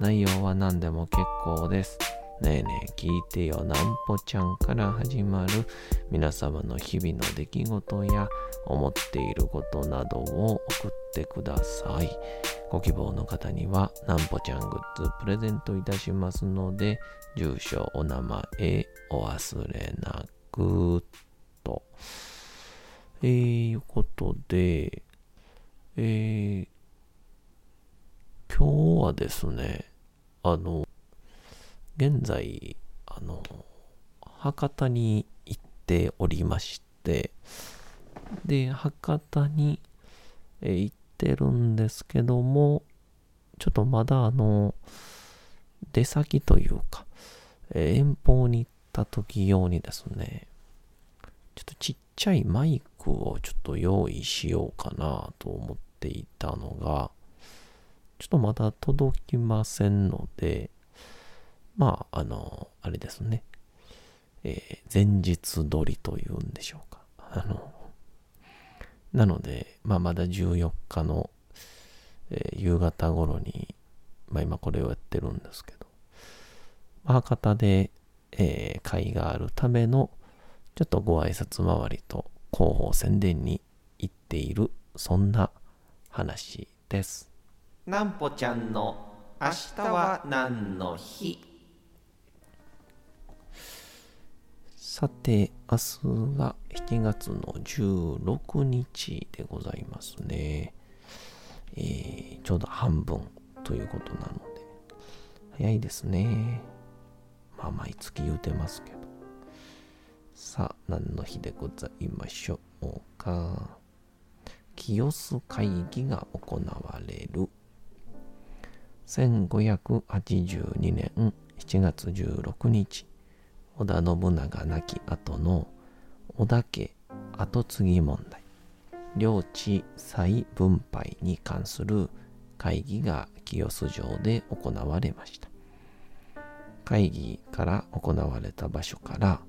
内容は何でも結構です。ねえねえ聞いてよなんぽちゃんから始まる皆様の日々の出来事や思っていることなどを送ってください。ご希望の方にはなんぽちゃんグッズプレゼントいたしますので住所、お名前お忘れなくと。えー、いうことで、えー、今日はですね、あの、現在、あの、博多に行っておりまして、で、博多に、え行ってるんですけども、ちょっとまだあの、出先というか、え遠方に行った時用にですね、ちょっとちっちゃいマイクをちょっと用意しようかなと思っていたのが、ちょっとまだ届きませんので、まあ、あの、あれですね。えー、前日撮りというんでしょうか。あの、なので、まあ、まだ14日の、えー、夕方頃に、まあ、今これをやってるんですけど、博多で、えー、会があるための、ちょっとご挨拶回りと広報宣伝に行っている、そんな話です。なんぽちゃんの明日は何の日？さて、明日が7月の16日でございますね。えー、ちょうど半分ということなので、早いですね。まあ、毎月言うてますけど。さあ、何の日でございましょうか？清須会議が行われる。1582年7月16日、織田信長亡き後の織田家後継ぎ問題、領地再分配に関する会議が清洲城で行われました。会議から行われた場所から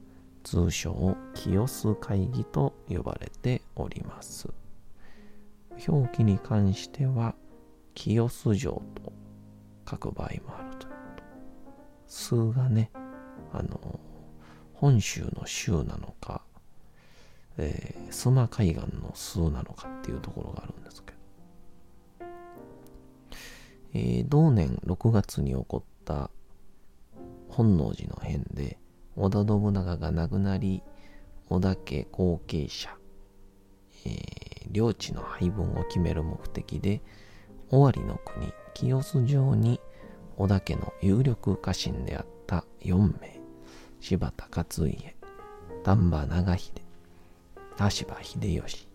通称清洲会議と呼ばれております。表記に関しては清洲城と書く場合もあるという。数がね、あの、本州の州なのか、えー、須磨海岸の数なのかっていうところがあるんですけど、えー、同年6月に起こった本能寺の変で、織田信長が亡くなり、織田家後継者、えー、領地の配分を決める目的で、尾張の国、清洲城に織田家の有力家臣であった4名、柴田勝家、丹波長秀、田柴秀吉、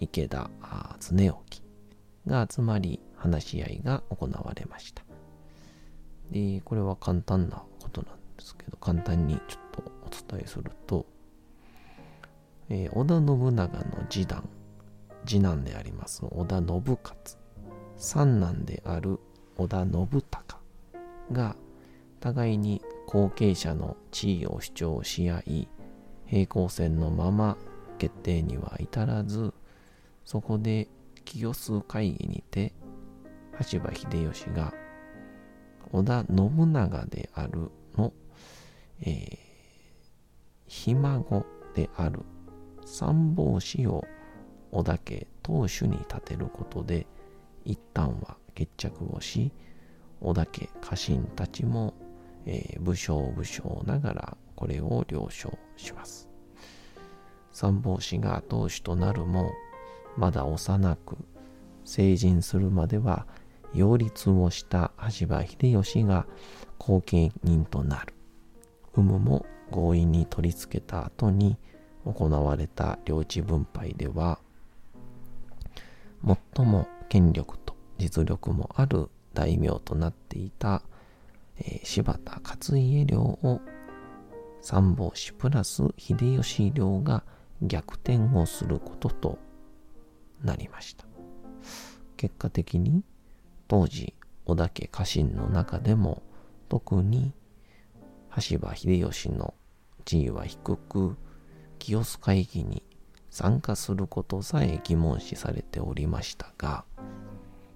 池田常興が集まり話し合いが行われました。で、これは簡単なことなんですけど、簡単にちょっとお伝えすると、えー、織田信長の次男、次男であります織田信勝三男である織田信孝が互いに後継者の地位を主張し合い平行線のまま決定には至らずそこで清須会議にて羽柴秀吉が織田信長であるの、えー、ひ孫である三法師を織田家当主に立てることで一旦は決着をし織田家家臣たちも、えー、武将武将ながらこれを了承します。参謀士が当主となるも、まだ幼く、成人するまでは、擁立をした橋場秀吉が後継人となる。有無も強引に取り付けた後に行われた領地分配では、最も権力と実力もある大名となっていた、えー、柴田勝家領を参謀士プラス秀吉領が逆転をすることとなりました。結果的に当時織田家家臣の中でも特に橋場秀吉の地位は低く清須会議に参加することさえ疑問視されておりましたが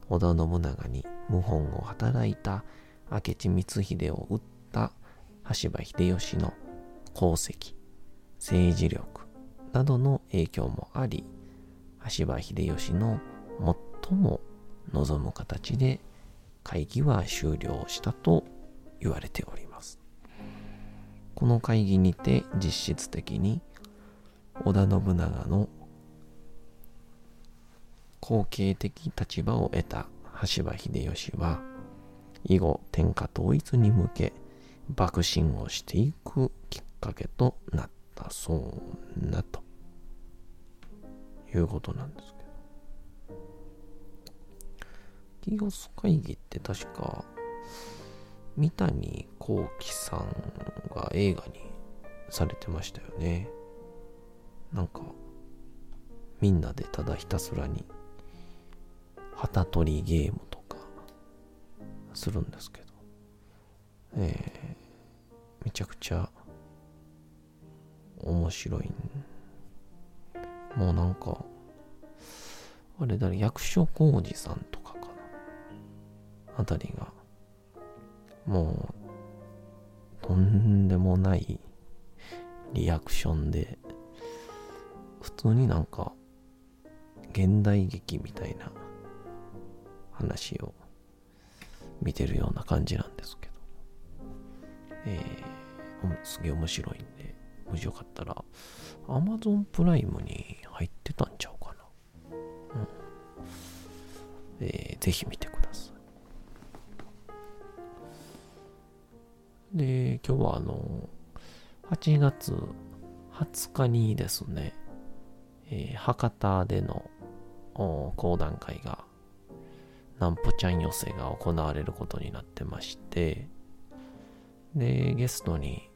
織田信長に謀反を働いた明智光秀を撃った橋場秀吉の功績、政治力などの影響もあり、橋場秀吉の最も望む形で会議は終了したと言われております。この会議にて実質的に織田信長の後継的立場を得た橋場秀吉は以後天下統一に向け幕臣をしていくきっかけとなったそうなということなんですけど。キオス会議って確か三谷幸喜さんが映画にされてましたよね。なんかみんなでただひたすらに旗取りゲームとかするんですけど、えー、めちゃくちゃ面白い。もうなんか、あれだ、役所広司さんとかかな。あたりが、もう、とんでもないリアクションで、通になんか、現代劇みたいな話を見てるような感じなんですけど、えー、すげえ面白いんで、もしよかったら、Amazon プライムに入ってたんちゃうかな。うん。えー、ぜひ見てください。で、今日はあの、8月20日にですね、えー、博多での講談会が、なんぽちゃん寄せが行われることになってまして、で、ゲストに、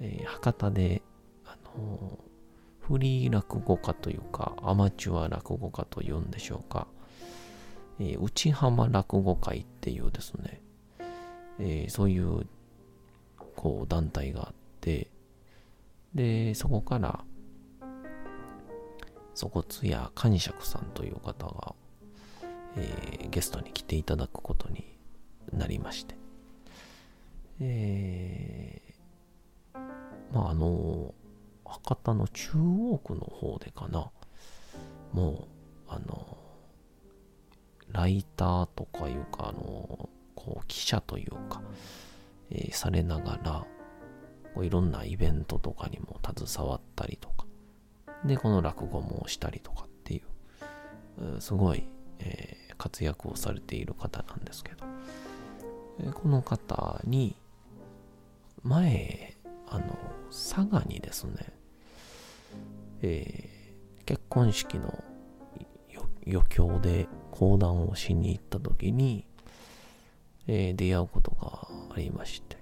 えー、博多で、あのー、フリー落語家というか、アマチュア落語家というんでしょうか、えー、内浜落語会っていうですね、えー、そういう、こう、団体があって、で、そこから、そこつや寛釈さんという方が、えー、ゲストに来ていただくことになりまして、えー、まああの、博多の中央区の方でかな、もう、あの、ライターとかいうか、あの、こう、記者というか、えー、されながら、こういろんなイベントとかにも携わったりとか、で、この落語もしたりとかっていう、すごい、えー、活躍をされている方なんですけど、え、この方に、前、あの、佐賀にですね、えー、結婚式の余興で講談をしに行った時に、えー、出会うことがありまして、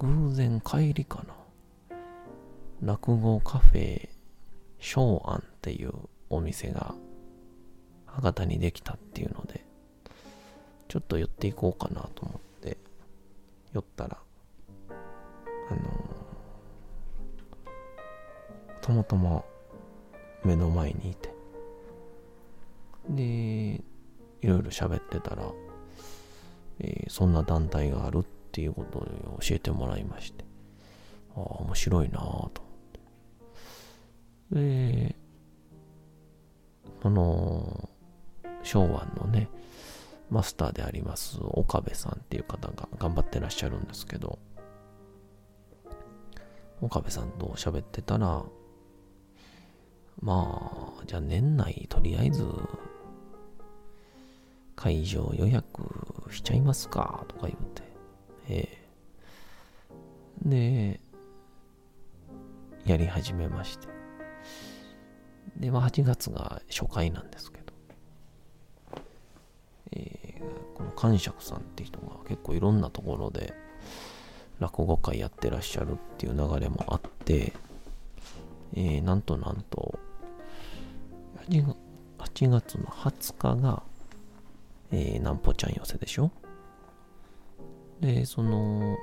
偶然帰りかな。落語カフェ、昭安っていうお店が博多にできたっていうので、ちょっと寄っていこうかなと思って、寄ったら、あのー、たまたま目の前にいて、で、いろいろ喋ってたら、えー、そんな団体があるっていうことを教えてもらいまして、ああ、面白いなぁと。で、その、昭和のね、マスターであります岡部さんっていう方が頑張ってらっしゃるんですけど、岡部さんと喋ってたら、まあ、じゃあ年内とりあえず会場予約しちゃいますかとか言うて、ええで、やり始めまして。で、まあ8月が初回なんですけど、えー、この感触さんって人が結構いろんなところで落語会やってらっしゃるっていう流れもあって、えー、なんとなんと、8月の20日が、えー、なんぽちゃん寄せでしょ？で、その、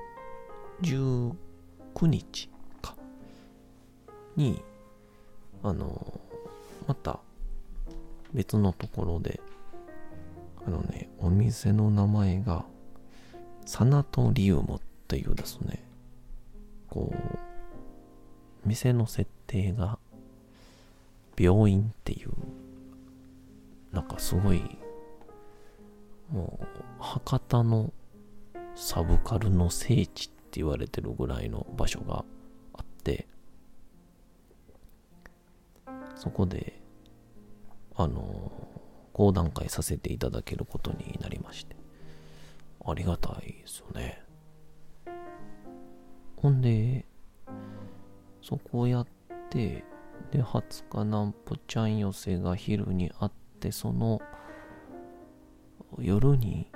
19日か、に、あの、また、別のところで、あのね、お店の名前が、サナトリウムっていうですね、こう、店の設定が、病院っていう、なんかすごい、もう、博多のサブカルの聖地って言われてるぐらいの場所があって、そこで、あの、講談会させていただけることになりまして、ありがたいですよね。ほんで、そこをやって、で、20日なんぽちゃん寄せが昼にあって、その夜に、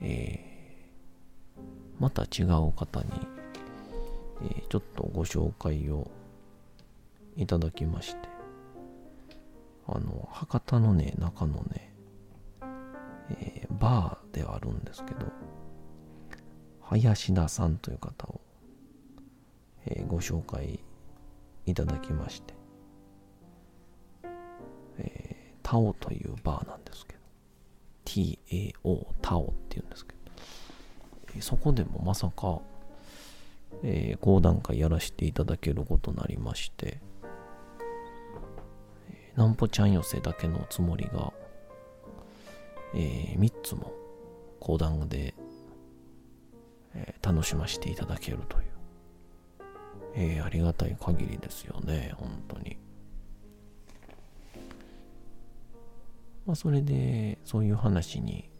えー、また違う方に、えー、ちょっとご紹介をいただきまして、あの、博多のね、中のね、えー、バーではあるんですけど、林田さんという方を、えー、ご紹介いただきまして、えー、タオというバーなんですけど、TAO、タオっていうんですけど、えー、そこでもまさか、えー、講談会やらせていただけることになりまして、なんぽちゃん寄せだけのつもりが、えー、3つも講談で、えー、楽しませていただけるという、えー、ありがたい限りですよね、本当に。まあ、それで、そういう話に、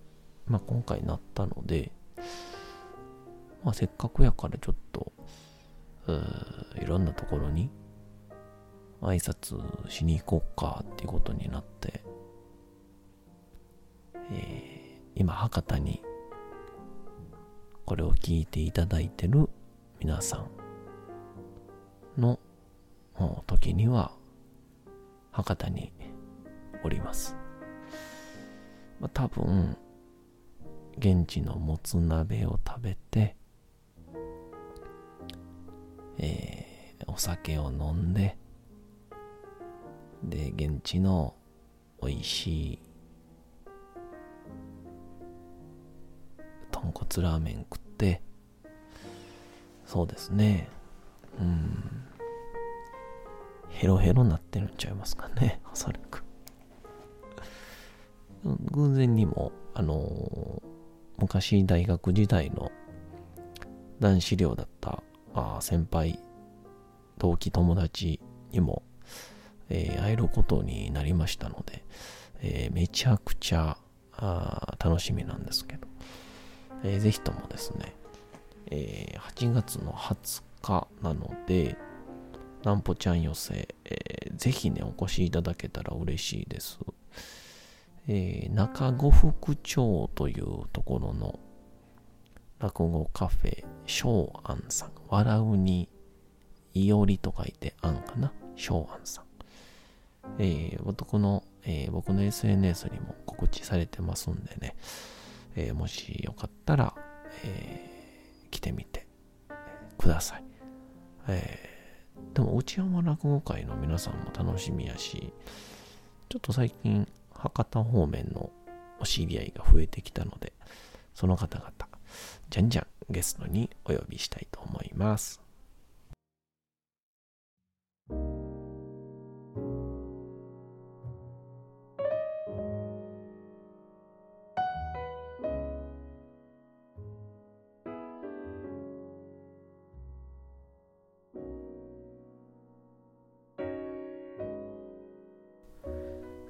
まあ、今回なったので、まあ、せっかくやからちょっと、いろんなところに挨拶しに行こうかっていうことになって、えー、今博多にこれを聞いていただいてる皆さんの時には博多におります。まあ、多分現地のもつ鍋を食べて、えー、お酒を飲んで、で、現地の美味しい豚骨ラーメン食って、そうですね。うん。ヘロヘロになってるんちゃいますかね、おそらく。偶然にも、あのー、昔大学時代の男子寮だったあ先輩、同期友達にも、えー、会えることになりましたので、えー、めちゃくちゃあ楽しみなんですけど、えー、ぜひともですね、えー、8月の20日なので、なんぽちゃん寄せ、えー、ぜひね、お越しいただけたら嬉しいです。えー、中五福町というところの落語カフェ、昭安さん。笑うに、いおりと書いてあんかな。昭安さん。えー、僕の、えー、僕の SNS にも告知されてますんでね、えー、もしよかったら、えー、来てみてください。えー、でも内山落語会の皆さんも楽しみやし、ちょっと最近博多方面のお知り合いが増えてきたので、その方々、じゃんじゃんゲストにお呼びしたいと思います。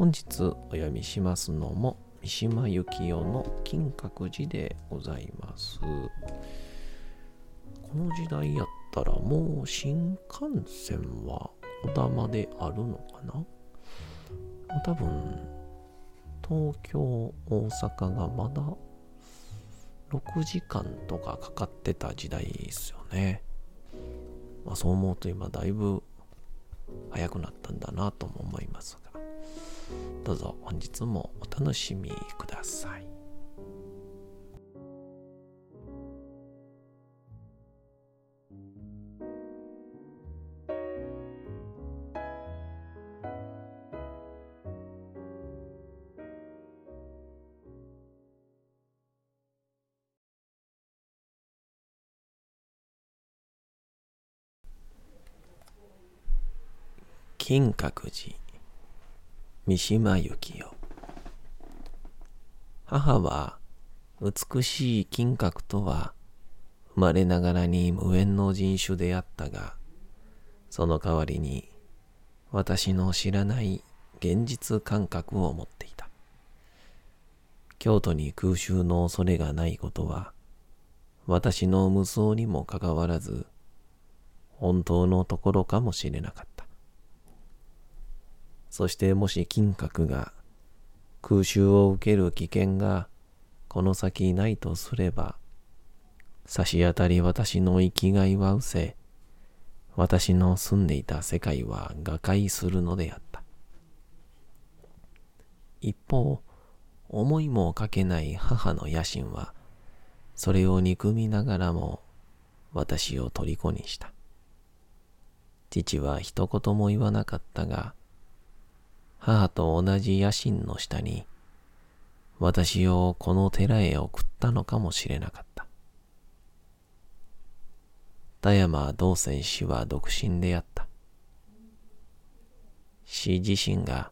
本日お読みしますのも三島由紀夫の金閣寺でございます。この時代やったらもう新幹線は小玉であるのかな？多分東京大阪がまだ6時間とかかかってた時代ですよね。まあ、そう思うと今だいぶ早くなったんだなとも思いますが。どうぞ本日もお楽しみください。金閣寺三島由紀夫。母は美しい金閣とは生まれながらに無縁の人種であったがその代わりに私の知らない現実感覚を持っていた。京都に空襲の恐れがないことは私の無双にもかかわらず本当のところかもしれなかった。そしてもし金閣が空襲を受ける危険がこの先ないとすれば、差し当たり私の生きがいは失せ、私の住んでいた世界は瓦解するのであった。一方、思いもかけない母の野心は、それを憎みながらも私を虜にした。父は一言も言わなかったが、母と同じ野心の下に、私をこの寺へ送ったのかもしれなかった。田山道仙氏は独身であった。氏自身が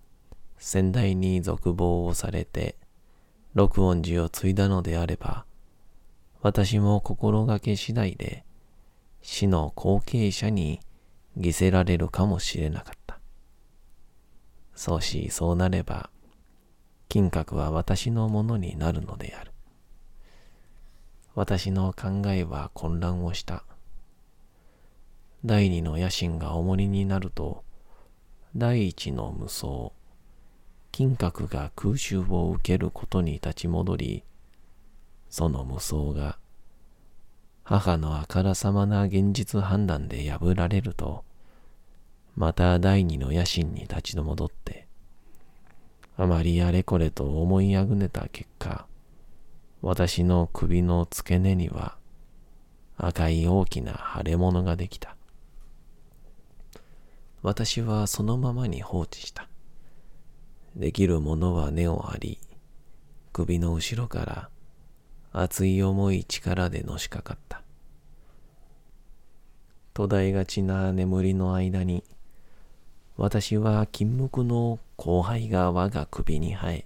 先代に続亡をされて、六音寺を継いだのであれば、私も心がけ次第で死の後継者に犠せられるかもしれなかった。そうし、そうなれば、金閣は私のものになるのである。私の考えは混乱をした。第二の野心が重荷になると、第一の無双、金閣が空襲を受けることに立ち戻り、その無双が、母のあからさまな現実判断で破られると、また第二の野心に立ち戻って、あまりあれこれと思いあぐねた結果、私の首の付け根には赤い大きな腫れ物ができた。私はそのままに放置した。できるものは根を張り、首の後ろから熱い重い力でのしかかった。途絶えがちな眠りの間に、私は金木の後輩が我が首に生え、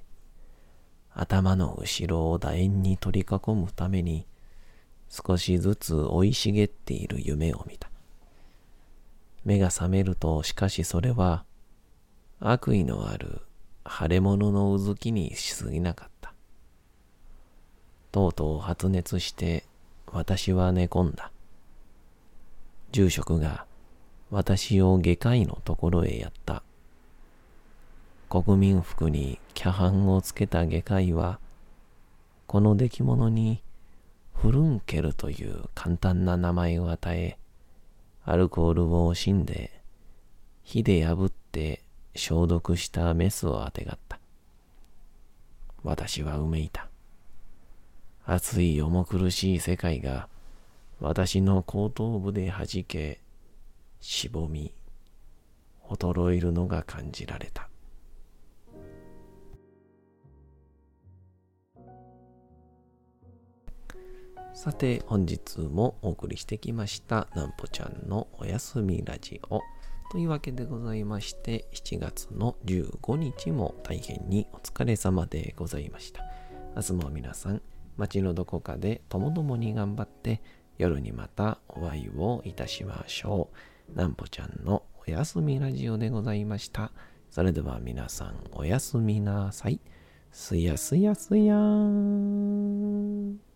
頭の後ろを楕円に取り囲むために、少しずつ生い茂っている夢を見た。目が覚めると、しかしそれは、悪意のある腫れ物のうずきにしすぎなかった。とうとう発熱して、私は寝込んだ。住職が、私を外科医のところへやった。国民服にキャハンをつけた外科医は、この出来物にフルンケルという簡単な名前を与え、アルコールを惜しんで、火で破って消毒したメスをあてがった。私はうめいた。熱い重苦しい世界が私の後頭部で弾け、しぼみ衰えるのが感じられた。さて本日もお送りしてきましたなんぽちゃんのおやすみラジオというわけでございまして7月の15日も大変にお疲れ様でございました。明日も皆さん街のどこかでともともに頑張って夜にまたお会いをいたしましょう。なんぽちゃんのおやすみラジオでございました。それでは皆さんおやすみなさい。すやすやすやーん。